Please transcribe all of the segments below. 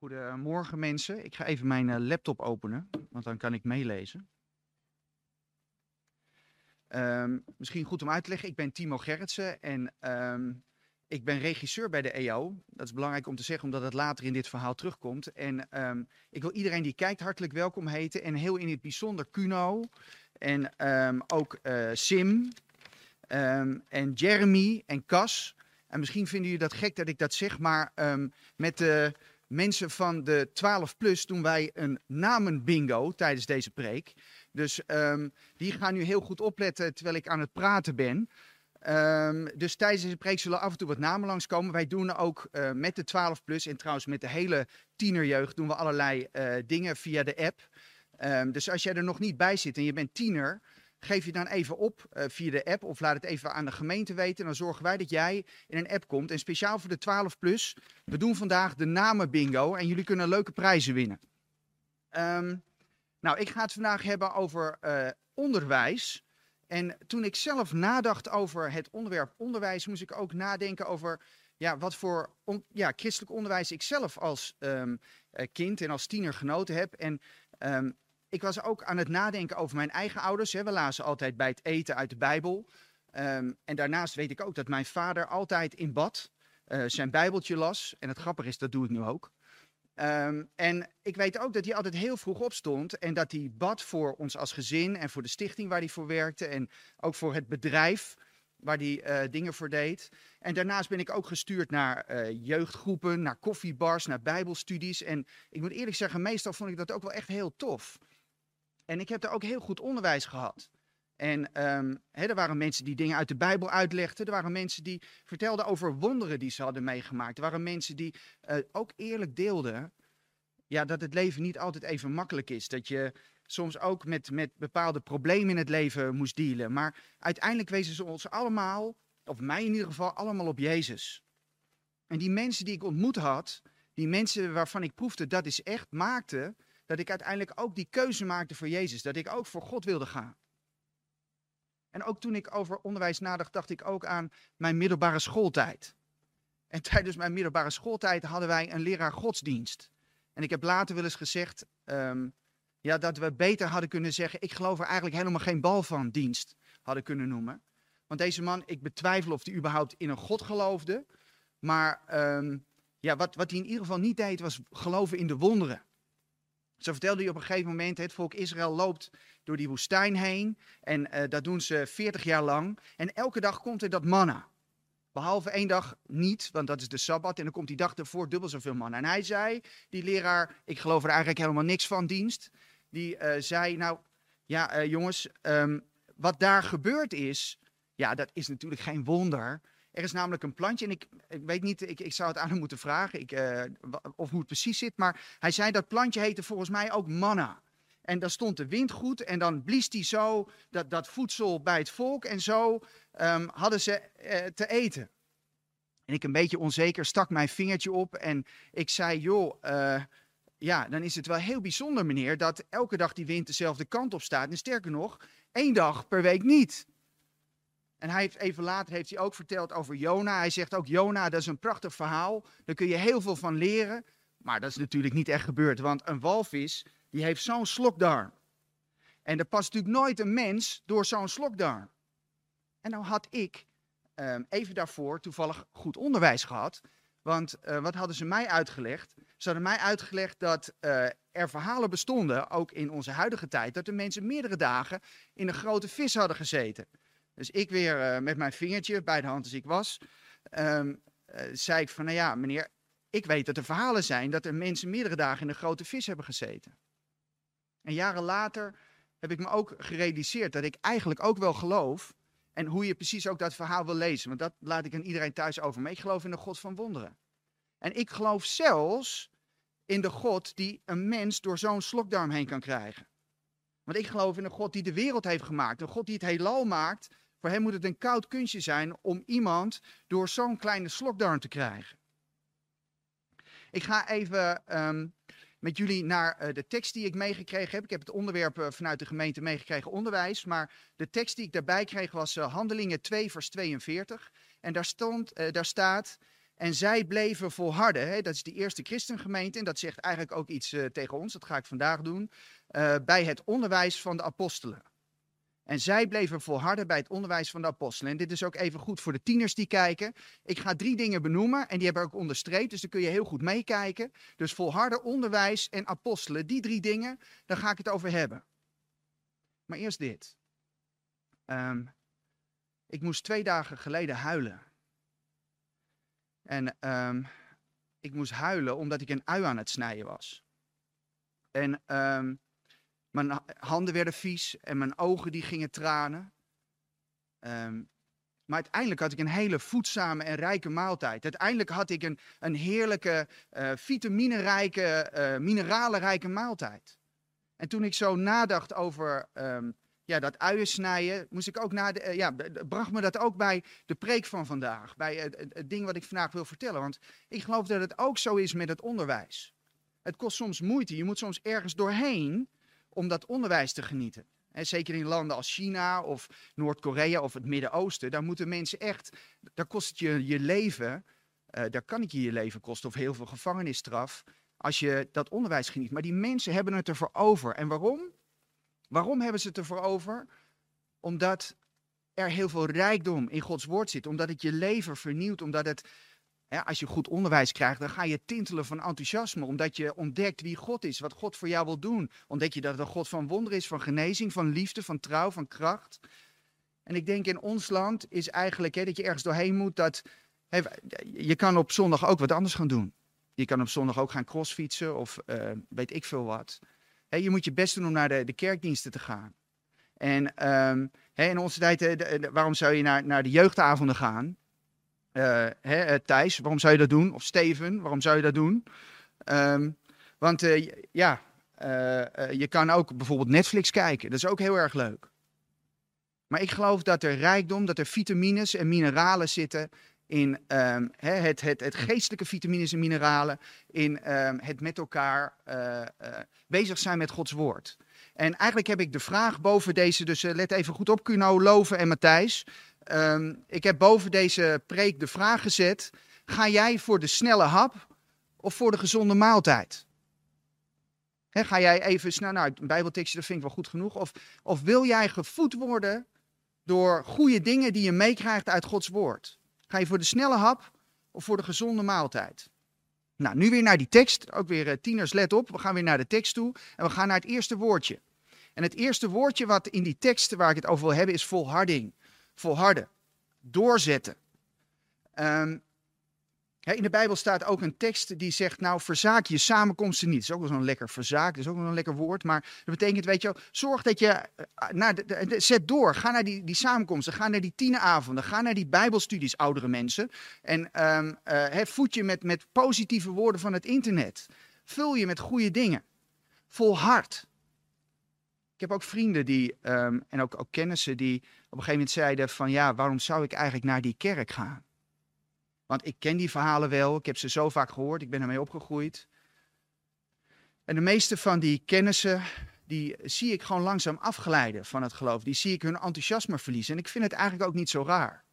Goedemorgen mensen. Ik ga even mijn eh, laptop openen, want dan kan ik meelezen. Ehm, misschien goed om uit te leggen, ik ben Timo Gerritsen en ehm, ik ben regisseur bij de EO. Dat is belangrijk om te zeggen, omdat het later in dit verhaal terugkomt. En ehm, ik wil iedereen die kijkt hartelijk welkom heten en heel in het bijzonder Kuno en ook eh, Sim en Jeremy en Cas. En misschien vinden jullie dat gek dat ik dat zeg, maar met de mensen van de 12 plus doen wij een namenbingo tijdens deze preek. Dus ehm, die gaan nu heel goed opletten terwijl ik aan het praten ben. Um, dus tijdens deze preek zullen af en toe wat namen langskomen. Wij doen ook uh, met de 12 plus en trouwens met de hele tienerjeugd doen we allerlei uh, dingen via de app. Um, dus als jij er nog niet bij zit en je bent tiener, geef je dan even op uh, via de app of laat het even aan de gemeente weten. Dan zorgen wij dat jij in een app komt. En speciaal voor de 12 plus, we doen vandaag de namen bingo en jullie kunnen leuke prijzen winnen. Um, nou, ik ga het vandaag hebben over uh, onderwijs. En toen ik zelf nadacht over het onderwerp onderwijs, moest ik ook nadenken over ja, wat voor ja, christelijk onderwijs ik zelf als um, kind en als tiener genoten heb. En um, ik was ook aan het nadenken over mijn eigen ouders. Hè. We lazen altijd bij het eten uit de Bijbel. Um, en daarnaast weet ik ook dat mijn vader altijd in bad uh, zijn Bijbeltje las. En het grappige is, dat doe ik nu ook. Um, en ik weet ook dat hij altijd heel vroeg opstond en dat hij bad voor ons als gezin en voor de stichting waar hij voor werkte en ook voor het bedrijf waar hij uh, dingen voor deed. En daarnaast ben ik ook gestuurd naar uh, jeugdgroepen, naar koffiebars, naar bijbelstudies. En ik moet eerlijk zeggen, meestal vond ik dat ook wel echt heel tof. En ik heb daar ook heel goed onderwijs gehad. En um, er waren mensen die dingen uit de Bijbel uitlegden. Er waren mensen die vertelden over wonderen die ze hadden meegemaakt. Er waren mensen die uh, ook eerlijk deelden ja, dat het leven niet altijd even makkelijk is. Dat je soms ook met, met bepaalde problemen in het leven moest dealen. Maar uiteindelijk wezen ze ons allemaal, of mij in ieder geval, allemaal op Jezus. En die mensen die ik ontmoet had, die mensen waarvan ik proefde dat is echt, maakten dat ik uiteindelijk ook die keuze maakte voor Jezus. Dat ik ook voor God wilde gaan. En ook toen ik over onderwijs nadacht, dacht ik ook aan mijn middelbare schooltijd. En tijdens mijn middelbare schooltijd hadden wij een leraar godsdienst. En ik heb later wel eens gezegd um, ja, dat we beter hadden kunnen zeggen, ik geloof er eigenlijk helemaal geen bal van dienst hadden kunnen noemen. Want deze man, ik betwijfel of hij überhaupt in een God geloofde. Maar um, ja, wat, wat hij in ieder geval niet deed, was geloven in de wonderen. Zo vertelde hij op een gegeven moment, het volk Israël loopt door die woestijn heen. En uh, dat doen ze 40 jaar lang. En elke dag komt er dat manna. Behalve één dag niet, want dat is de Sabbat. En dan komt die dag ervoor dubbel zoveel manna. En hij zei, die leraar, ik geloof er eigenlijk helemaal niks van, dienst. Die uh, zei, nou ja uh, jongens, um, wat daar gebeurd is, ja dat is natuurlijk geen wonder. Er is namelijk een plantje, en ik, ik weet niet, ik, ik zou het aan hem moeten vragen ik, uh, of hoe het precies zit, maar hij zei dat plantje heette volgens mij ook manna. En dan stond de wind goed en dan blies hij zo dat, dat voedsel bij het volk en zo um, hadden ze uh, te eten. En ik een beetje onzeker stak mijn vingertje op en ik zei, joh, uh, ja, dan is het wel heel bijzonder meneer dat elke dag die wind dezelfde kant op staat. En sterker nog, één dag per week niet. En hij heeft, even later heeft hij ook verteld over Jona. Hij zegt ook, Jona, dat is een prachtig verhaal. Daar kun je heel veel van leren. Maar dat is natuurlijk niet echt gebeurd, want een walvis die heeft zo'n slokdarm. En er past natuurlijk nooit een mens door zo'n slokdarm. En nou had ik um, even daarvoor toevallig goed onderwijs gehad. Want uh, wat hadden ze mij uitgelegd? Ze hadden mij uitgelegd dat uh, er verhalen bestonden, ook in onze huidige tijd, dat de mensen meerdere dagen in een grote vis hadden gezeten. Dus ik weer uh, met mijn vingertje, bij de hand als ik was, um, zei ik van, nou ja, meneer, ik weet dat er verhalen zijn dat er mensen meerdere dagen in een grote vis hebben gezeten. En jaren later heb ik me ook gerealiseerd dat ik eigenlijk ook wel geloof. En hoe je precies ook dat verhaal wil lezen. Want dat laat ik aan iedereen thuis over. Maar ik geloof in de God van wonderen. En ik geloof zelfs in de God die een mens door zo'n slokdarm heen kan krijgen. Want ik geloof in een God die de wereld heeft gemaakt. Een God die het heelal maakt. Voor hem moet het een koud kunstje zijn om iemand door zo'n kleine slokdarm te krijgen. Ik ga even um, met jullie naar uh, de tekst die ik meegekregen heb. Ik heb het onderwerp uh, vanuit de gemeente meegekregen onderwijs. Maar de tekst die ik daarbij kreeg was uh, Handelingen 2 vers 42. En daar, stond, daar staat... En zij bleven volharden. Hè? Dat is die eerste christengemeente. En dat zegt eigenlijk ook iets tegen ons. Dat ga ik vandaag doen. Bij het onderwijs van de apostelen. En zij bleven volharden bij het onderwijs van de apostelen. En dit is ook even goed voor de tieners die kijken. Ik ga drie dingen benoemen en die hebben ook onderstreept, dus daar kun je heel goed meekijken. Dus volharden, onderwijs en apostelen, die drie dingen, daar ga ik het over hebben. Maar eerst dit. Um, ik moest twee dagen geleden huilen. En um, ik moest huilen omdat ik een ui aan het snijden was. En um, mijn handen werden vies en mijn ogen die gingen tranen. Um, maar uiteindelijk had ik een hele voedzame en rijke maaltijd. Uiteindelijk had ik een, een heerlijke, uh, vitaminerijke, uh, mineralenrijke maaltijd. En toen ik zo nadacht over um, ja, dat uien snijden, moest ik ook na uh, ja, bracht me dat ook bij de preek van vandaag. Bij het ding wat ik vandaag wil vertellen. Want ik geloof dat het ook zo is met het onderwijs. Het kost soms moeite. Je moet soms ergens doorheen om dat onderwijs te genieten. En zeker in landen als China of Noord-Korea of het Midden-Oosten, daar moeten mensen echt, daar kost het je je leven, uh, daar kan het je je leven kosten of heel veel gevangenisstraf als je dat onderwijs geniet. Maar die mensen hebben het ervoor over. En waarom? Waarom hebben ze het ervoor over? Omdat er heel veel rijkdom in Gods woord zit, omdat het je leven vernieuwt, omdat het als je goed onderwijs krijgt, dan ga je tintelen van enthousiasme, omdat je ontdekt wie God is, wat God voor jou wil doen. Ontdek je dat het een God van wonder is, van genezing, van liefde, van trouw, van kracht. En ik denk in ons land is eigenlijk dat je ergens doorheen moet dat. je kan op zondag ook wat anders gaan doen. Je kan op zondag ook gaan crossfietsen of uh, weet ik veel wat. je moet je best doen om naar de, de kerkdiensten te gaan. En um, in onze tijd, eh, waarom zou je naar, naar de jeugdavonden gaan? Uh, hè, eh, Thijs, waarom zou je dat doen? Of Steven, waarom zou je dat doen? Um, want uh, ja, je kan ook bijvoorbeeld Netflix kijken. Dat is ook heel erg leuk. Maar ik geloof dat er rijkdom, dat er vitamines en mineralen zitten in hè, het, het, het, geestelijke vitamines en mineralen, in um, het met elkaar bezig zijn met Gods woord. En eigenlijk heb ik de vraag boven deze, dus let even goed op, Kuno, Loven en Matthijs. Um, ik heb boven deze preek de vraag gezet: ga jij voor de snelle hap of voor de gezonde maaltijd? Ga jij even snel, nou, een Bijbeltekstje, dat vind ik wel goed genoeg. Of, of wil jij gevoed worden door goede dingen die je meekrijgt uit Gods woord? Ga je voor de snelle hap of voor de gezonde maaltijd? Nou, nu weer naar die tekst. Ook weer uh, tieners, let op. We gaan weer naar de tekst toe. En we gaan naar het eerste woordje. En het eerste woordje wat in die tekst waar ik het over wil hebben is volharding volharden, doorzetten. Um, in de Bijbel staat ook een tekst die zegt, nou verzaak je samenkomsten niet. Dat is ook wel zo'n lekker verzaak, dat is ook wel een lekker woord. Maar dat betekent, weet je zorg dat je, uh, naar de, zet door. Ga naar die, die samenkomsten, ga naar die tieneravonden, ga naar die bijbelstudies, oudere mensen. En um, voed je met, met positieve woorden van het internet. Vul je met goede dingen. Volhard. Ik heb ook vrienden die, um, en ook, ook kennissen die op een gegeven moment zeiden van ja, waarom zou ik eigenlijk naar die kerk gaan? Want ik ken die verhalen wel, ik heb ze zo vaak gehoord, ik ben ermee opgegroeid. En de meeste van die kennissen, die zie ik gewoon langzaam afgeleiden van het geloof. Die zie ik hun enthousiasme verliezen. En ik vind het eigenlijk ook niet zo raar.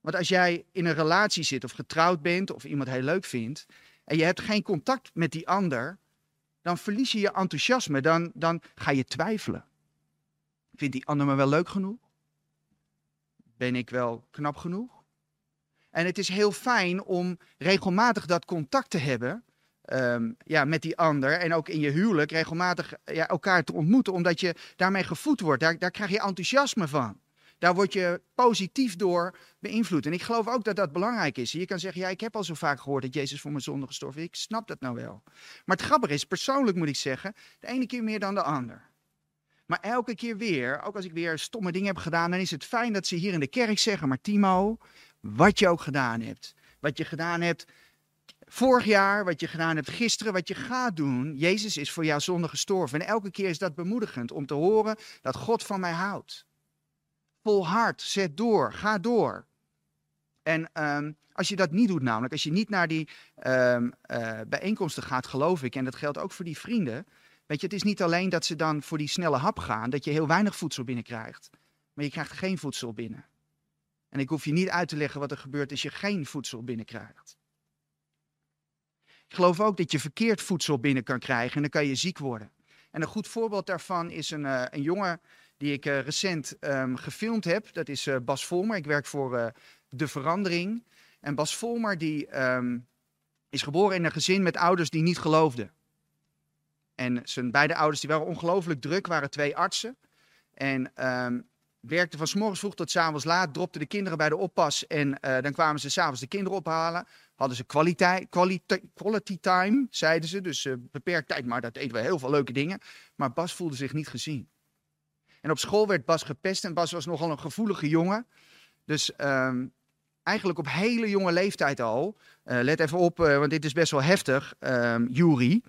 Want als jij in een relatie zit of getrouwd bent of iemand heel leuk vindt en je hebt geen contact met die ander, dan verlies je je enthousiasme. Dan, dan ga je twijfelen. Vindt die ander me wel leuk genoeg? Ben ik wel knap genoeg? En het is heel fijn om regelmatig dat contact te hebben um, ja, met die ander. En ook in je huwelijk regelmatig ja, elkaar te ontmoeten, omdat je daarmee gevoed wordt. Daar, daar krijg je enthousiasme van. Daar word je positief door beïnvloed. En ik geloof ook dat dat belangrijk is. Je kan zeggen, ja, ik heb al zo vaak gehoord dat Jezus voor mijn zonde gestorven is. Ik snap dat nou wel. Maar het grappige is, persoonlijk moet ik zeggen, de ene keer meer dan de ander. Maar elke keer weer, ook als ik weer stomme dingen heb gedaan, dan is het fijn dat ze hier in de kerk zeggen, maar Timo, wat je ook gedaan hebt. Wat je gedaan hebt vorig jaar, wat je gedaan hebt gisteren, wat je gaat doen. Jezus is voor jouw zonde gestorven. En elke keer is dat bemoedigend om te horen dat God van mij houdt volhard, zet door, ga door. En um, als je dat niet doet, namelijk als je niet naar die um, uh, bijeenkomsten gaat, geloof ik, en dat geldt ook voor die vrienden. Weet je, het is niet alleen dat ze dan voor die snelle hap gaan, dat je heel weinig voedsel binnenkrijgt, maar je krijgt geen voedsel binnen. En ik hoef je niet uit te leggen wat er gebeurt als je geen voedsel binnenkrijgt. Ik geloof ook dat je verkeerd voedsel binnen kan krijgen en dan kan je ziek worden. En een goed voorbeeld daarvan is een, uh, een jongen die ik uh, recent um, gefilmd heb. Dat is uh, Bas Volmer. Ik werk voor De Verandering. En Bas Volmer die, um, is geboren in een gezin met ouders die niet geloofden. En zijn beide ouders die waren ongelooflijk druk, waren twee artsen. En um, werkte van s morgens vroeg tot s avonds laat, dropte de kinderen bij de oppas en dan kwamen ze s'avonds de kinderen ophalen. Hadden ze kwaliteit, quality, time, zeiden ze. Dus beperkt tijd, maar dat deden we heel veel leuke dingen. Maar Bas voelde zich niet gezien. En op school werd Bas gepest en Bas was nogal een gevoelige jongen. Dus um, eigenlijk op hele jonge leeftijd al. Uh, let even op, uh, want dit is best wel heftig. Um,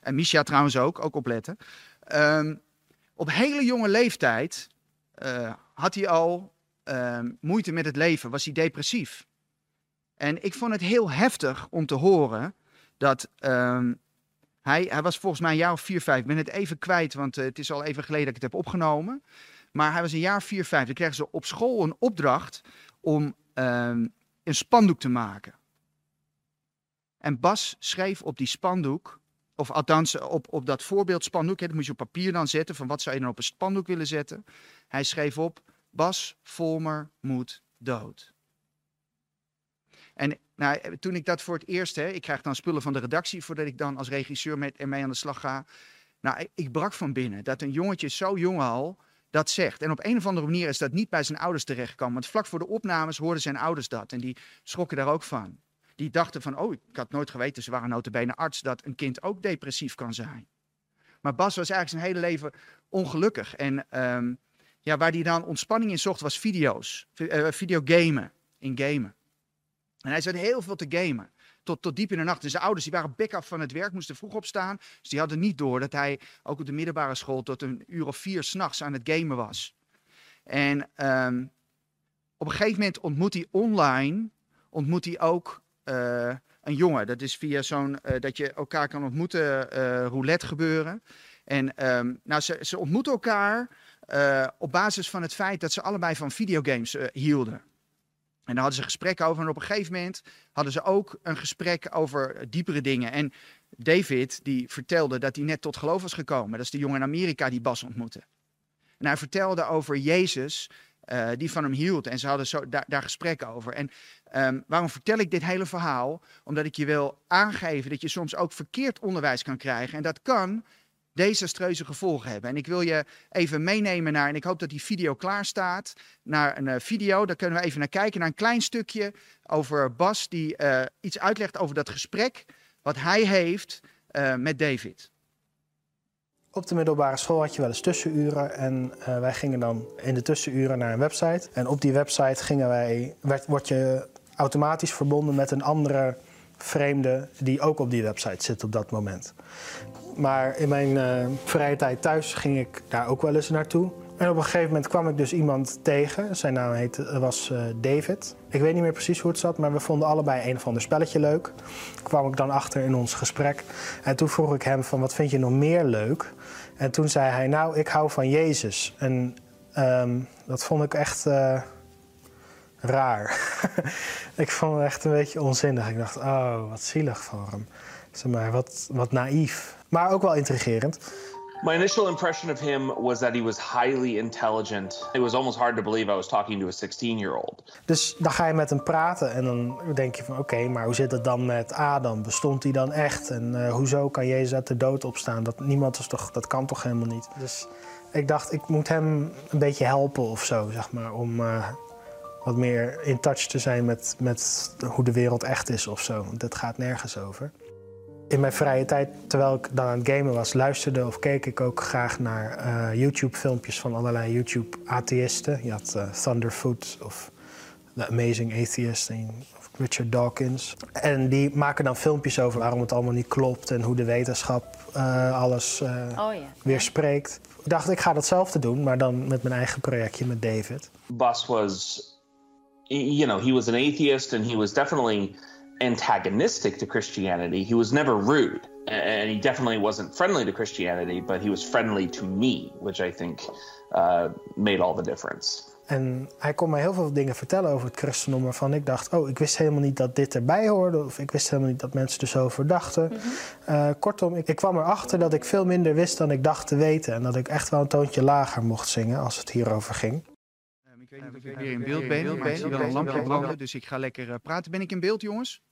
en Misha trouwens ook, ook opletten. Um, op hele jonge leeftijd uh, had hij al moeite met het leven, was hij depressief. En ik vond het heel heftig om te horen dat hij, hij was volgens mij een jaar of vier, vijf. Ik ben het even kwijt, want uh, het is al even geleden dat ik het heb opgenomen. Maar hij was een jaar vier, vijf. Dan kregen ze op school een opdracht om um, een spandoek te maken. En Bas schreef op die spandoek, of althans op, op dat voorbeeldspandoek, hè, dat moest je op papier dan zetten, van wat zou je dan op een spandoek willen zetten. Hij schreef op, Bas Volmer moet dood. En nou, toen ik dat voor het eerst, hè, ik krijg dan spullen van de redactie voordat ik dan als regisseur met, ermee aan de slag ga. Nou, ik, brak van binnen dat een jongetje zo jong al dat zegt. En op een of andere manier is dat niet bij zijn ouders terechtgekomen. Want vlak voor de opnames hoorden zijn ouders dat. En die schrokken daar ook van. Die dachten van, oh, ik had nooit geweten, ze waren notabene arts, dat een kind ook depressief kan zijn. Maar Bas was eigenlijk zijn hele leven ongelukkig. En um, ja, waar hij dan ontspanning in zocht, was video's. Uh, videogamen. In gamen. En hij zat heel veel te gamen. Tot, tot diep in de nacht. En zijn ouders die waren bek af van het werk, moesten vroeg opstaan. Dus die hadden niet door dat hij ook op de middelbare school tot een uur of vier s'nachts aan het gamen was. En um, op een gegeven moment ontmoet hij online ontmoet hij ook uh, een jongen. Dat is via zo'n uh, dat je elkaar kan ontmoeten, uh, roulette gebeuren. En um, nou, ze, ze ontmoeten elkaar op basis van het feit dat ze allebei van videogames hielden. En daar hadden ze gesprekken over. En op een gegeven moment hadden ze ook een gesprek over diepere dingen. En David, die vertelde dat hij net tot geloof was gekomen. Dat is de jongen in Amerika die Bas ontmoette. En hij vertelde over Jezus, uh, die van hem hield. En ze hadden zo, daar, daar gesprekken over. En um, waarom vertel ik dit hele verhaal? Omdat ik je wil aangeven dat je soms ook verkeerd onderwijs kan krijgen. En dat kan desastreuze gevolgen hebben. En ik wil je even meenemen naar, en ik hoop dat die video klaar staat, naar een uh, video. Daar kunnen we even naar kijken, naar een klein stukje over Bas, die uh, iets uitlegt over dat gesprek wat hij heeft uh, met David. Op de middelbare school had je wel eens tussenuren en wij gingen dan in de tussenuren naar een website. En op die website gingen wij, werd, word je automatisch verbonden met een andere vreemde die ook op die website zit op dat moment. Maar in mijn uh, vrije tijd thuis ging ik daar ook wel eens naartoe. En op een gegeven moment kwam ik dus iemand tegen. Zijn naam heette, was uh, David. Ik weet niet meer precies hoe het zat, maar we vonden allebei een of ander spelletje leuk. Kwam ik dan achter in ons gesprek. En toen vroeg ik hem van wat vind je nog meer leuk? En toen zei hij nou ik hou van Jezus. En um, dat vond ik echt raar. ik vond het echt een beetje onzinnig. Ik dacht oh wat zielig voor hem. Zeg maar wat, wat naïef. Maar ook wel intrigerend. My initial impression of him was that he was highly intelligent. It was almost hard to believe I was talking to a 16-year-old. Dus dan ga je met hem praten en dan denk je van oké, okay, maar hoe zit het dan met Adam? Bestond hij dan echt? En uh, hoezo kan Jezus uit de dood opstaan? Dat, niemand is toch, dat kan toch helemaal niet? Dus ik dacht, ik moet hem een beetje helpen of zo, zeg maar, om uh, wat meer in touch te zijn met, met hoe de wereld echt is of zo. Want dat gaat nergens over. In mijn vrije tijd, terwijl ik dan aan het gamen was, luisterde of keek ik ook graag naar uh, YouTube-filmpjes van allerlei YouTube-atheïsten. Je had uh, Thunderfoot of The Amazing Atheist of Richard Dawkins. En die maken dan filmpjes over waarom het allemaal niet klopt en hoe de wetenschap uh, alles oh, yeah. weerspreekt. Ik dacht, ik ga datzelfde doen, maar dan met mijn eigen projectje met David. Bus was, you know, he was an atheist and he was definitely antagonistic to Christianity. He was never rude, and he definitely wasn't friendly to Christianity, but he was friendly to me, which I think uh, made all the difference. En hij kon mij heel veel dingen vertellen over het christendom waarvan ik dacht, oh, ik wist helemaal niet dat dit erbij hoorde. Of ik wist helemaal niet dat mensen er zo over dachten. Eh, kortom, ik, ik kwam erachter dat ik veel minder wist dan ik dacht te weten. En dat ik echt wel een toontje lager mocht zingen als het hierover ging. Ehm, ik weet niet of ik weer in beeld ben, maar ik zie wel een lampje branden, dus ik ga lekker eh, praten. Ben ik in beeld, jongens?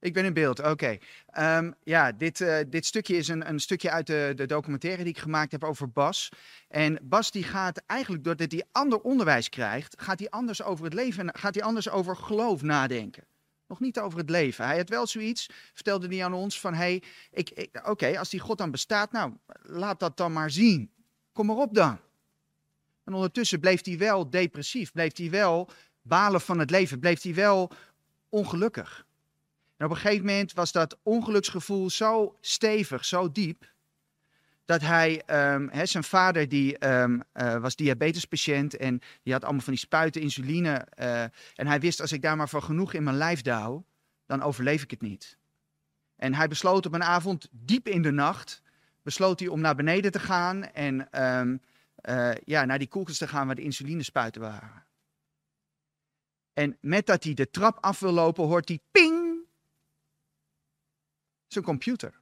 Ik ben in beeld, oké. Ehm, ja, dit, eh, dit stukje is een, een stukje uit de, de documentaire die ik gemaakt heb over Bas. En Bas die gaat eigenlijk, doordat hij ander onderwijs krijgt, gaat hij anders over het leven, gaat hij anders over geloof nadenken. Nog niet over het leven. Hij had wel zoiets, vertelde hij aan ons, van hey, ik, ik, oké, als die God dan bestaat, nou, laat dat dan maar zien. Kom maar op dan. En ondertussen bleef hij wel depressief, bleef hij wel balen van het leven, bleef hij wel ongelukkig. En op een gegeven moment was dat ongeluksgevoel zo stevig, zo diep, dat hij, um, zijn vader die um, uh, was diabetespatiënt en die had allemaal van die spuiten insuline. Uh, en hij wist, als ik daar maar van genoeg in mijn lijf douw, dan overleef ik het niet. En hij besloot op een avond, diep in de nacht, besloot hij om naar beneden te gaan en um, uh, ja, naar die koelkast te gaan waar de insulinespuiten waren. En met dat hij de trap af wil lopen, hoort hij ping, zijn computer.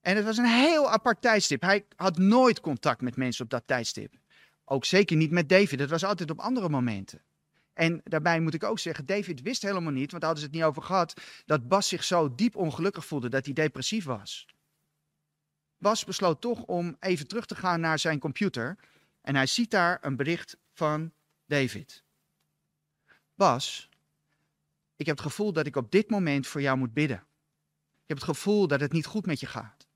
En het was een heel apart tijdstip. Hij had nooit contact met mensen op dat tijdstip. Ook zeker niet met David. Het was altijd op andere momenten. En daarbij moet ik ook zeggen, David wist helemaal niet, want daar hadden ze het niet over gehad, dat Bas zich zo diep ongelukkig voelde, dat hij depressief was. Bas besloot toch om even terug te gaan naar zijn computer en hij ziet daar een bericht van David. Bas, ik heb het gevoel dat ik op dit moment voor jou moet bidden. Je hebt het gevoel dat het niet goed met je gaat.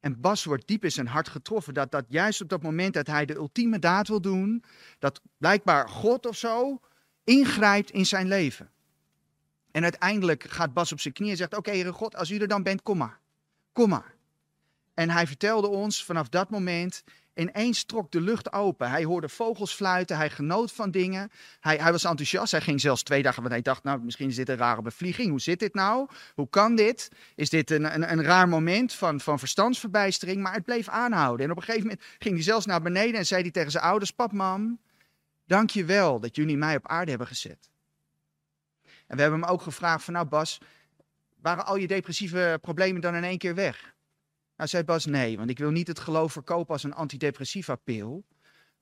En Bas wordt diep in zijn hart getroffen dat, dat juist op dat moment dat hij de ultieme daad wil doen, dat blijkbaar God of zo ingrijpt in zijn leven. En uiteindelijk gaat Bas op zijn knieën en zegt: Oké, God, als u er dan bent, kom maar. Kom maar. En hij vertelde ons vanaf dat moment Ineens trok de lucht open. Hij hoorde vogels fluiten, hij genoot van dingen. Hij, hij was enthousiast. Hij ging zelfs twee dagen, want hij dacht, nou, misschien is dit een rare bevlieging. Hoe zit dit nou? Hoe kan dit? Is dit een, een, een raar moment van, van verstandsverbijstering? Maar het bleef aanhouden. En op een gegeven moment ging hij zelfs naar beneden en zei hij tegen zijn ouders, pap, mam, dank je wel dat jullie mij op aarde hebben gezet. En we hebben hem ook gevraagd van, nou Bas, waren al je depressieve problemen dan in één keer weg? Nou, zei Bas, nee, want ik wil niet het geloof verkopen als een antidepressiva pil.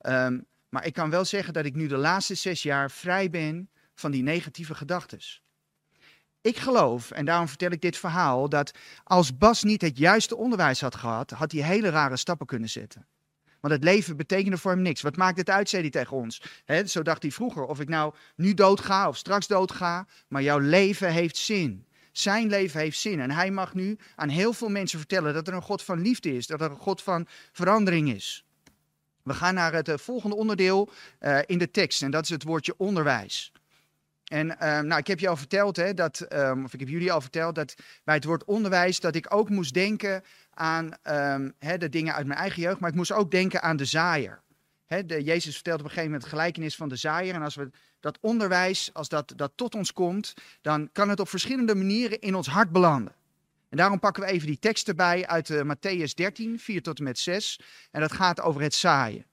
Um, maar ik kan wel zeggen dat ik nu de laatste zes jaar vrij ben van die negatieve gedachten. Ik geloof, en daarom vertel ik dit verhaal, dat als Bas niet het juiste onderwijs had gehad, had hij hele rare stappen kunnen zetten. Want het leven betekende voor hem niks. Wat maakt het uit, zei hij tegen ons. He, zo dacht hij vroeger, of ik nou nu doodga of straks doodga, maar jouw leven heeft zin. Zijn leven heeft zin. En hij mag nu aan heel veel mensen vertellen dat er een God van liefde is, dat er een God van verandering is. We gaan naar het eh, volgende onderdeel uh, in de tekst en dat is het woordje onderwijs. En uh, nou, ik heb je al verteld, hè, dat, um, of ik heb jullie al verteld, dat bij het woord onderwijs, dat ik ook moest denken aan um, hè, de dingen uit mijn eigen jeugd, maar ik moest ook denken aan de zaaier. De, Jezus vertelt op een gegeven moment gelijkenis van de zaaier. En als we dat onderwijs, als dat, dat tot ons komt, dan kan het op verschillende manieren in ons hart belanden. En daarom pakken we even die tekst erbij uit uh, Matthäus 13, 4 tot en met 6. En dat gaat over het zaaien.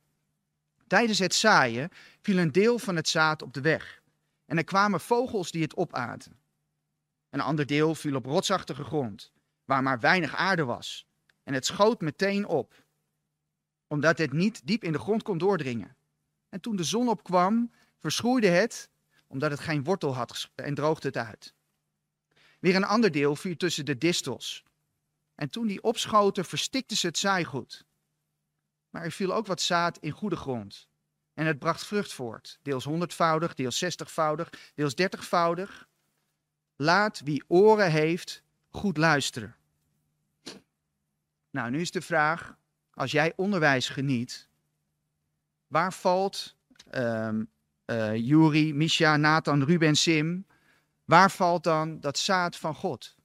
Tijdens het zaaien viel een deel van het zaad op de weg. En er kwamen vogels die het opaten. Een ander deel viel op rotsachtige grond, waar maar weinig aarde was. En het schoot meteen op, omdat het niet diep in de grond kon doordringen. En toen de zon opkwam, verschroeide het, omdat het geen wortel had en droogde het uit. Weer een ander deel viel tussen de distels. En toen die opschoten, verstikte ze het zaaigoed. Maar er viel ook wat zaad in goede grond. En het bracht vrucht voort, deels honderdvoudig, deels zestigvoudig, deels dertigvoudig. Laat wie oren heeft goed luisteren. Nou, nu is de vraag, als jij onderwijs geniet, waar valt um, uh, Juri, Misha, Nathan, Ruben, Sim. Waar valt dan dat zaad van God?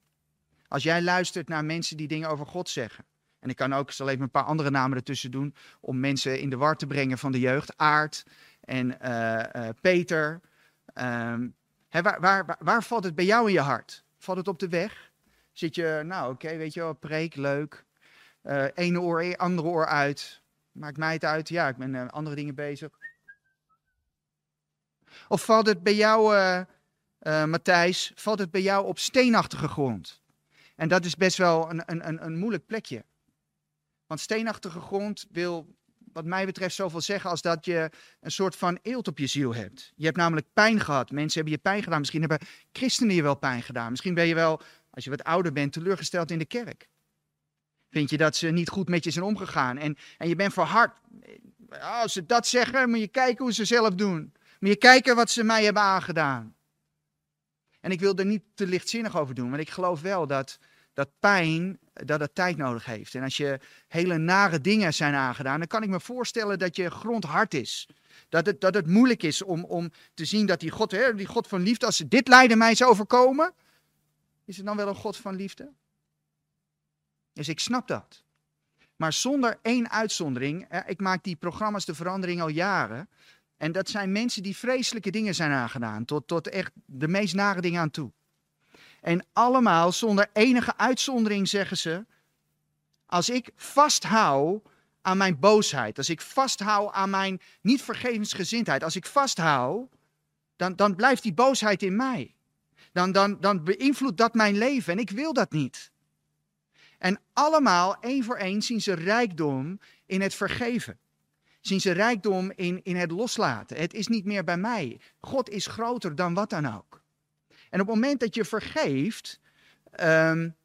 Als jij luistert naar mensen die dingen over God zeggen. En ik kan ook, zal even een paar andere namen ertussen doen. Om mensen in de war te brengen van de jeugd. Aard en uh, uh, Peter. Hè, waar, waar, waar, valt het bij jou in je hart? Valt het op de weg? Zit je, nou oké, weet je wel, preek, leuk. Ene oor, andere oor uit. Maakt mij het uit. Ja, ik ben uh, andere dingen bezig. Of valt het bij jou, uh, uh, Matthijs, valt het bij jou op steenachtige grond? En dat is best wel een, een, een moeilijk plekje. Want steenachtige grond wil, wat mij betreft, zoveel zeggen als dat je een soort van eelt op je ziel hebt. Je hebt namelijk pijn gehad. Mensen hebben je pijn gedaan. Misschien hebben christenen je wel pijn gedaan. Misschien ben je wel, als je wat ouder bent, teleurgesteld in de kerk. Vind je dat ze niet goed met je zijn omgegaan? En, en je bent verhard. Als ze dat zeggen, moet je kijken hoe ze zelf doen. Moet je kijken wat ze mij hebben aangedaan. En ik wil er niet te lichtzinnig over doen, want ik geloof wel dat, dat pijn dat het tijd nodig heeft. En als je hele nare dingen zijn aangedaan, dan kan ik me voorstellen dat je grond hard is. Dat het, dat het moeilijk is om, om te zien dat die God, hè, die God van liefde, als dit lijden mij zou overkomen, is het dan wel een God van liefde? Dus ik snap dat. Maar zonder één uitzondering, ik maak die programma's de verandering al jaren. En dat zijn mensen die vreselijke dingen zijn aangedaan, tot, tot echt de meest nare dingen aan toe. En allemaal zonder enige uitzondering zeggen ze: Als ik vasthoud aan mijn boosheid, als ik vasthoud aan mijn niet vergevensgezindheid, als ik vasthoud, dan, dan blijft die boosheid in mij. Dan, dan, dan beïnvloedt dat mijn leven en ik wil dat niet. En allemaal, één voor één, zien ze rijkdom in het vergeven. Zien ze rijkdom in, in het loslaten. Het is niet meer bij mij. God is groter dan wat dan ook. En op het moment dat je vergeeft, um,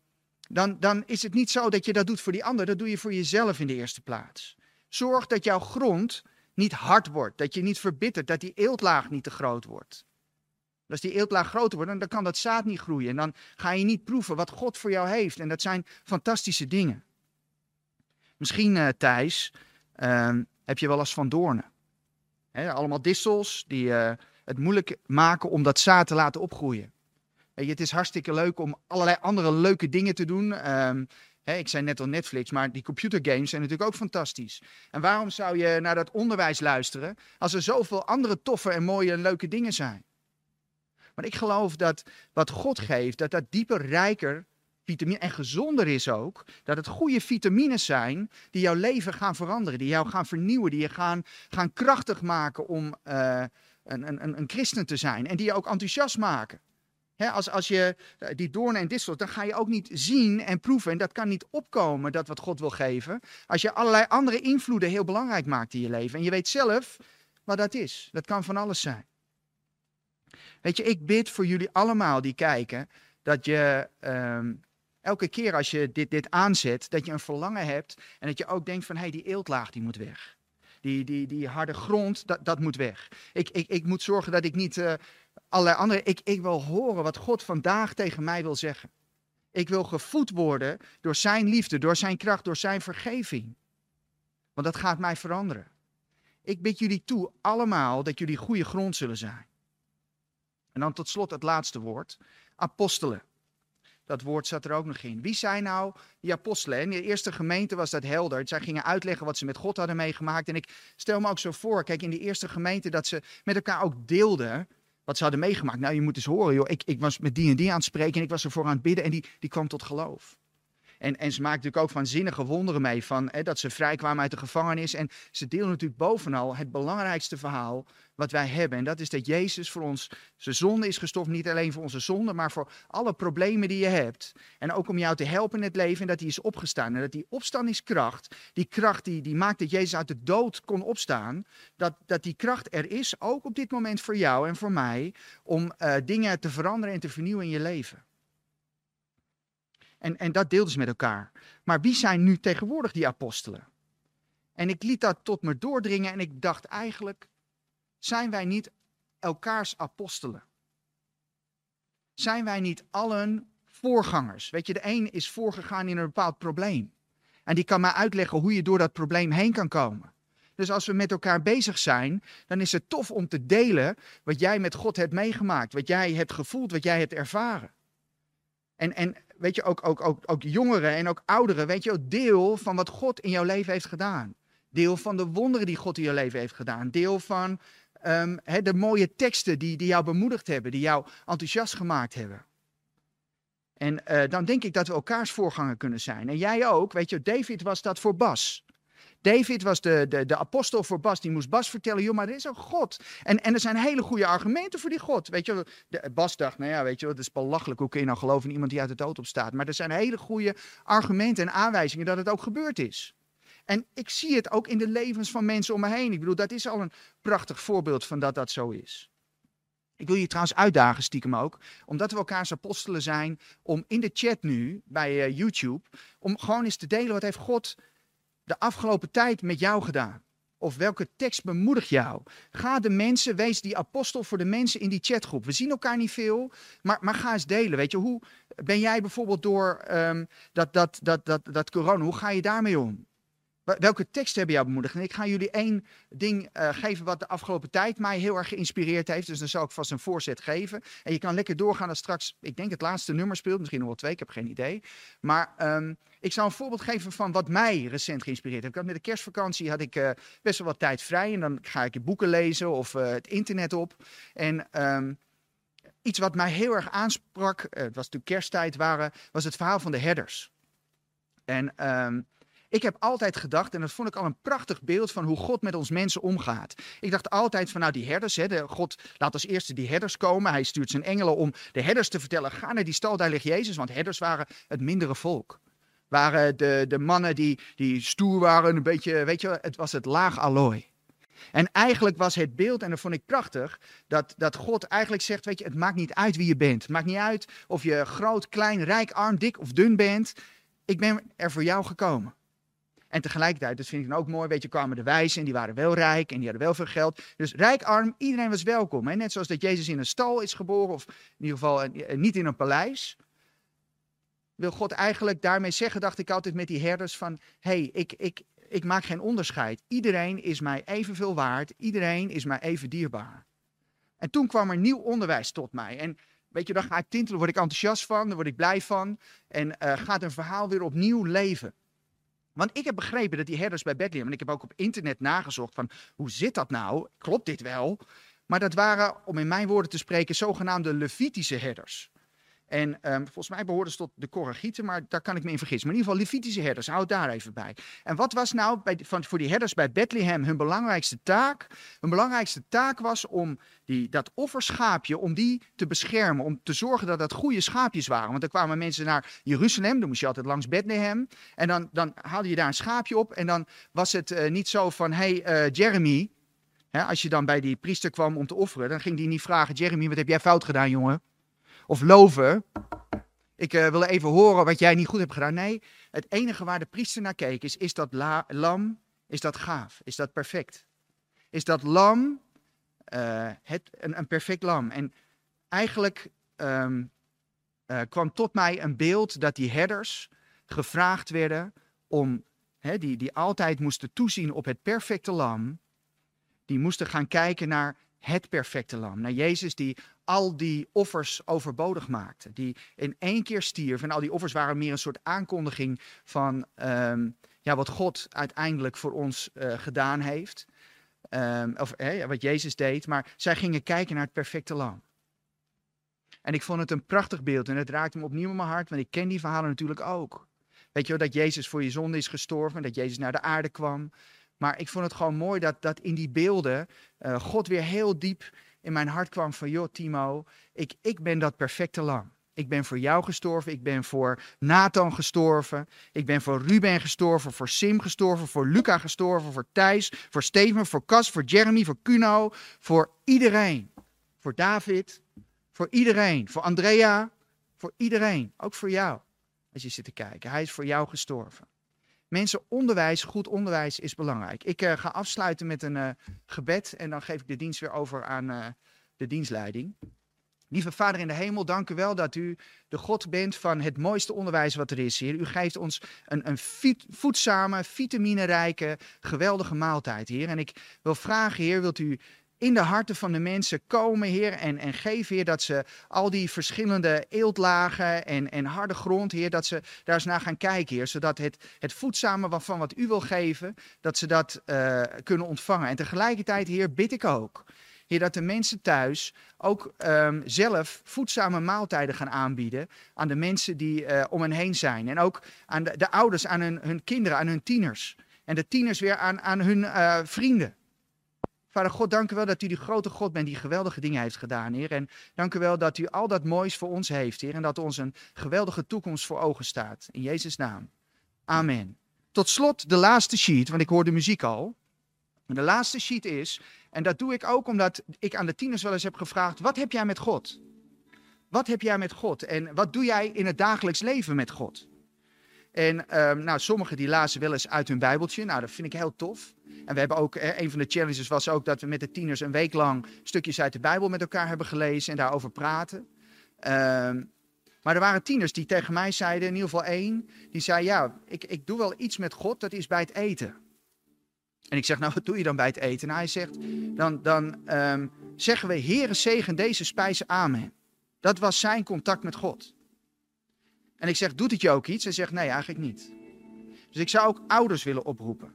dan, dan is het niet zo dat je dat doet voor die ander. Dat doe je voor jezelf in de eerste plaats. Zorg dat jouw grond niet hard wordt. Dat je niet verbittert. Dat die eeltlaag niet te groot wordt. Als die eeltlaag groter wordt, dan kan dat zaad niet groeien. En dan ga je niet proeven wat God voor jou heeft. En dat zijn fantastische dingen. Misschien, uh, Thijs, uh, heb je wel eens van doornen. Allemaal dissels die uh, het moeilijk maken om dat zaad te laten opgroeien. Het is hartstikke leuk om allerlei andere leuke dingen te doen. He, ik zei net al Netflix, maar die computergames zijn natuurlijk ook fantastisch. En waarom zou je naar dat onderwijs luisteren als er zoveel andere toffe en mooie en leuke dingen zijn? Maar ik geloof dat wat God geeft, dat dat dieper, rijker vitamine en gezonder is ook. Dat het goede vitamines zijn die jouw leven gaan veranderen, die jou gaan vernieuwen, die je gaan, gaan krachtig maken om uh, een, een, een christen te zijn. En die je ook enthousiast maken. als, als je uh, die doornen en distels, dan ga je ook niet zien en proeven. En dat kan niet opkomen, dat wat God wil geven. Als je allerlei andere invloeden heel belangrijk maakt in je leven. En je weet zelf wat dat is. Dat kan van alles zijn. Weet je, ik bid voor jullie allemaal die kijken, dat je um, elke keer als je dit, dit aanzet, dat je een verlangen hebt en dat je ook denkt van, hé, hey, die eeltlaag die moet weg. Die, die, die harde grond, dat, dat moet weg. Ik, ik, ik moet zorgen dat ik niet uh, allerlei andere... Ik, ik wil horen wat God vandaag tegen mij wil zeggen. Ik wil gevoed worden door zijn liefde, door zijn kracht, door zijn vergeving. Want dat gaat mij veranderen. Ik bid jullie toe allemaal dat jullie goede grond zullen zijn. En dan tot slot het laatste woord. Apostelen. Dat woord zat er ook nog in. Wie zijn nou die apostelen? In de eerste gemeente was dat helder. Zij gingen uitleggen wat ze met God hadden meegemaakt. En ik stel me ook zo voor, kijk, in die eerste gemeente dat ze met elkaar ook deelden wat ze hadden meegemaakt. Nou, je moet eens horen, joh. Ik, ik was met die en die aan het spreken en ik was ervoor aan het bidden en die, die kwam tot geloof. En, en ze maakten natuurlijk ook van zinnige wonderen mee, van, hè, dat ze vrijkwamen uit de gevangenis. En ze deelden natuurlijk bovenal het belangrijkste verhaal wat wij hebben. En dat is dat Jezus voor ons zijn zonde is gestoft. Niet alleen voor onze zonde, maar voor alle problemen die je hebt. En ook om jou te helpen in het leven. En dat hij is opgestaan. En dat die opstandingskracht, die kracht die, die maakt dat Jezus uit de dood kon opstaan. Dat, dat die kracht er is, ook op dit moment voor jou en voor mij. Om uh, dingen te veranderen en te vernieuwen in je leven. En, en dat deelden ze met elkaar. Maar wie zijn nu tegenwoordig die apostelen? En ik liet dat tot me doordringen en ik dacht eigenlijk, zijn wij niet elkaars apostelen? Zijn wij niet allen voorgangers? Weet je, de een is voorgegaan in een bepaald probleem. En die kan mij uitleggen hoe je door dat probleem heen kan komen. Dus als we met elkaar bezig zijn, dan is het tof om te delen wat jij met God hebt meegemaakt, wat jij hebt gevoeld, wat jij hebt ervaren. En, en weet je, ook, ook, ook, ook jongeren en ook ouderen, weet je, deel van wat God in jouw leven heeft gedaan. Deel van de wonderen die God in je leven heeft gedaan. Deel van um, de mooie teksten die, die jou bemoedigd hebben, die jou enthousiast gemaakt hebben. En uh, dan denk ik dat we elkaars voorganger kunnen zijn. En jij ook, weet je, David was dat voor Bas. David was de, de, de apostel voor Bas. Die moest Bas vertellen, joh, maar er is een God. En, en er zijn hele goede argumenten voor die God. Weet je, Bas dacht, nou ja, weet je, het is belachelijk. Hoe kun je nou geloven in iemand die uit de dood opstaat? Maar er zijn hele goede argumenten en aanwijzingen dat het ook gebeurd is. En ik zie het ook in de levens van mensen om me heen. Ik bedoel, dat is al een prachtig voorbeeld van dat dat zo is. Ik wil je trouwens uitdagen, stiekem ook, omdat we elkaars apostelen zijn, om in de chat nu bij uh, YouTube, om gewoon eens te delen wat heeft God de afgelopen tijd met jou gedaan. Of welke tekst bemoedigt jou? Ga de mensen, wees die apostel voor de mensen in die chatgroep. We zien elkaar niet veel, maar, maar ga eens delen. Weet je, hoe ben jij bijvoorbeeld door um, dat, dat, dat, dat, dat corona, hoe ga je daarmee om? Welke teksten hebben jou bemoedigd? En ik ga jullie één ding uh, geven wat de afgelopen tijd mij heel erg geïnspireerd heeft. Dus dan zal ik vast een voorzet geven. En je kan lekker doorgaan als straks, ik denk het laatste nummer speelt. Misschien nog wel twee, ik heb geen idee. Maar um, ik zal een voorbeeld geven van wat mij recent geïnspireerd heeft. Ik had met de kerstvakantie had ik uh, best wel wat tijd vrij. En dan ga ik boeken lezen of uh, het internet op. En um, iets wat mij heel erg aansprak, het was natuurlijk kersttijd, waren, was het verhaal van de herders. En... Um, ik heb altijd gedacht, en dat vond ik al een prachtig beeld van hoe God met ons mensen omgaat. Ik dacht altijd van, nou die herders, hè, de, God laat als eerste die herders komen. Hij stuurt zijn engelen om de herders te vertellen, ga naar die stal, daar ligt Jezus. Want herders waren het mindere volk. Waren de, de mannen die, die stoer waren, een beetje, weet je, het was het laag allooi. En eigenlijk was het beeld, en dat vond ik prachtig, dat, dat God eigenlijk zegt, weet je, het maakt niet uit wie je bent. Het maakt niet uit of je groot, klein, rijk, arm, dik of dun bent. Ik ben er voor jou gekomen. En tegelijkertijd, dat vind ik dan ook mooi, weet je, kwamen de wijzen en die waren wel rijk en die hadden wel veel geld. Dus rijk, arm, iedereen was welkom. Hè? Net zoals dat Jezus in een stal is geboren, of in ieder geval eh, eh, niet in een paleis. Wil God eigenlijk daarmee zeggen, dacht ik altijd met die herders, van hey, ik, ik, ik maak geen onderscheid. Iedereen is mij evenveel waard, iedereen is mij even dierbaar. En toen kwam er nieuw onderwijs tot mij. En weet je, dan ga ik tintelen, word ik enthousiast van, dan word ik blij van. En uh, gaat een verhaal weer opnieuw leven. Want ik heb begrepen dat die herders bij Bethlehem, en ik heb ook op internet nagezocht van hoe zit dat nou? Klopt dit wel? Maar dat waren, om in mijn woorden te spreken, zogenaamde Levitische herders. En um, volgens mij behoorden ze tot de Koragieten, maar daar kan ik me in vergissen. Maar in ieder geval Levitische herders, houd daar even bij. En wat was nou bij, van, voor die herders bij Bethlehem hun belangrijkste taak? Hun belangrijkste taak was om die, dat offerschaapje, om die te beschermen. Om te zorgen dat dat goede schaapjes waren. Want dan kwamen mensen naar Jeruzalem, dan moest je altijd langs Bethlehem. En dan, dan haalde je daar een schaapje op. En dan was het uh, niet zo van, hey uh, Jeremy, als je dan bij die priester kwam om te offeren, dan ging die niet vragen, Jeremy, wat heb jij fout gedaan, jongen? Of loven. Ik uh, wil even horen wat jij niet goed hebt gedaan. Nee, het enige waar de priester naar keek is, is dat lam, is dat gaaf? Is dat perfect? Is dat lam uh, het, een, een, perfect lam? En eigenlijk um, uh, kwam tot mij een beeld dat die herders gevraagd werden om, hè, die, die altijd moesten toezien op het perfecte lam, die moesten gaan kijken naar het perfecte lam. Naar Jezus die al die offers overbodig maakte. Die in één keer stierf. En al die offers waren meer een soort aankondiging van um, ja, wat God uiteindelijk voor ons uh, gedaan heeft. Um, of wat Jezus deed. Maar zij gingen kijken naar het perfecte lam. En ik vond het een prachtig beeld. En het raakte me opnieuw in mijn hart. Want ik ken die verhalen natuurlijk ook. Weet je wel, dat Jezus voor je zonde is gestorven. Dat Jezus naar de aarde kwam. Maar ik vond het gewoon mooi dat, dat in die beelden uh, God weer heel diep in mijn hart kwam van, joh Timo, ik, ik ben dat perfecte lam. Ik ben voor jou gestorven, ik ben voor Nathan gestorven, ik ben voor Ruben gestorven, voor Sim gestorven, voor Luca gestorven, voor Thijs, voor Steven, voor Cas, voor Jeremy, voor Kuno, voor iedereen. Voor David, voor iedereen, voor Andrea, voor iedereen, ook voor jou. Als je zit te kijken, hij is voor jou gestorven. Mensen, onderwijs, goed onderwijs is belangrijk. Ik uh, ga afsluiten met een uh, gebed en dan geef ik de dienst weer over aan uh, de dienstleiding. Lieve Vader in de hemel, dank u wel dat u de God bent van het mooiste onderwijs wat er is, Heer. U geeft ons een, een voedzame, vitaminerijke, geweldige maaltijd, Heer. En ik wil vragen, Heer, wilt u in de harten van de mensen komen, Heer. En, en geef, Heer, dat ze al die verschillende eeltlagen en, en harde grond, Heer, dat ze daar eens naar gaan kijken, Heer. Zodat het, het voedzame van wat u wil geven, dat ze dat uh, kunnen ontvangen. En tegelijkertijd, Heer, bid ik ook. Heer, dat de mensen thuis ook um, zelf voedzame maaltijden gaan aanbieden aan de mensen die uh, om hen heen zijn. En ook aan de, de ouders, aan hun, hun kinderen, aan hun tieners. En de tieners weer aan, aan hun eh, vrienden. Vader God, dank u wel dat u die grote God bent die geweldige dingen heeft gedaan, Heer. En dank u wel dat u al dat moois voor ons heeft, Heer. En dat ons een geweldige toekomst voor ogen staat. In Jezus' naam. Amen. Tot slot de laatste sheet, want ik hoor de muziek al. En de laatste sheet is, en dat doe ik ook omdat ik aan de tieners wel eens heb gevraagd: wat heb jij met God? Wat heb jij met God? En wat doe jij in het dagelijks leven met God? En um, nou, sommigen die lazen wel eens uit hun Bijbeltje. Nou, dat vind ik heel tof. En we hebben ook, een van de challenges was ook dat we met de tieners een week lang stukjes uit de Bijbel met elkaar hebben gelezen en daarover praten. Um, maar er waren tieners die tegen mij zeiden, in ieder geval één, die zei, ja, ik, ik doe wel iets met God, dat is bij het eten. En ik zeg, nou, wat doe je dan bij het eten? Nou, hij zegt, dan, dan um, zeggen we, Heere, zegen deze spijzen, amen. Dat was zijn contact met God. En ik zeg, doet het je ook iets? Hij zegt, nee, eigenlijk niet. Dus ik zou ook ouders willen oproepen.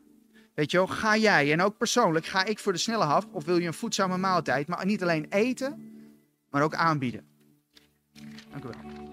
Weet je wel, ga jij, en ook persoonlijk, ga ik voor de snelle haf, of wil je een voedzame maaltijd, maar niet alleen eten, maar ook aanbieden. Dank u wel.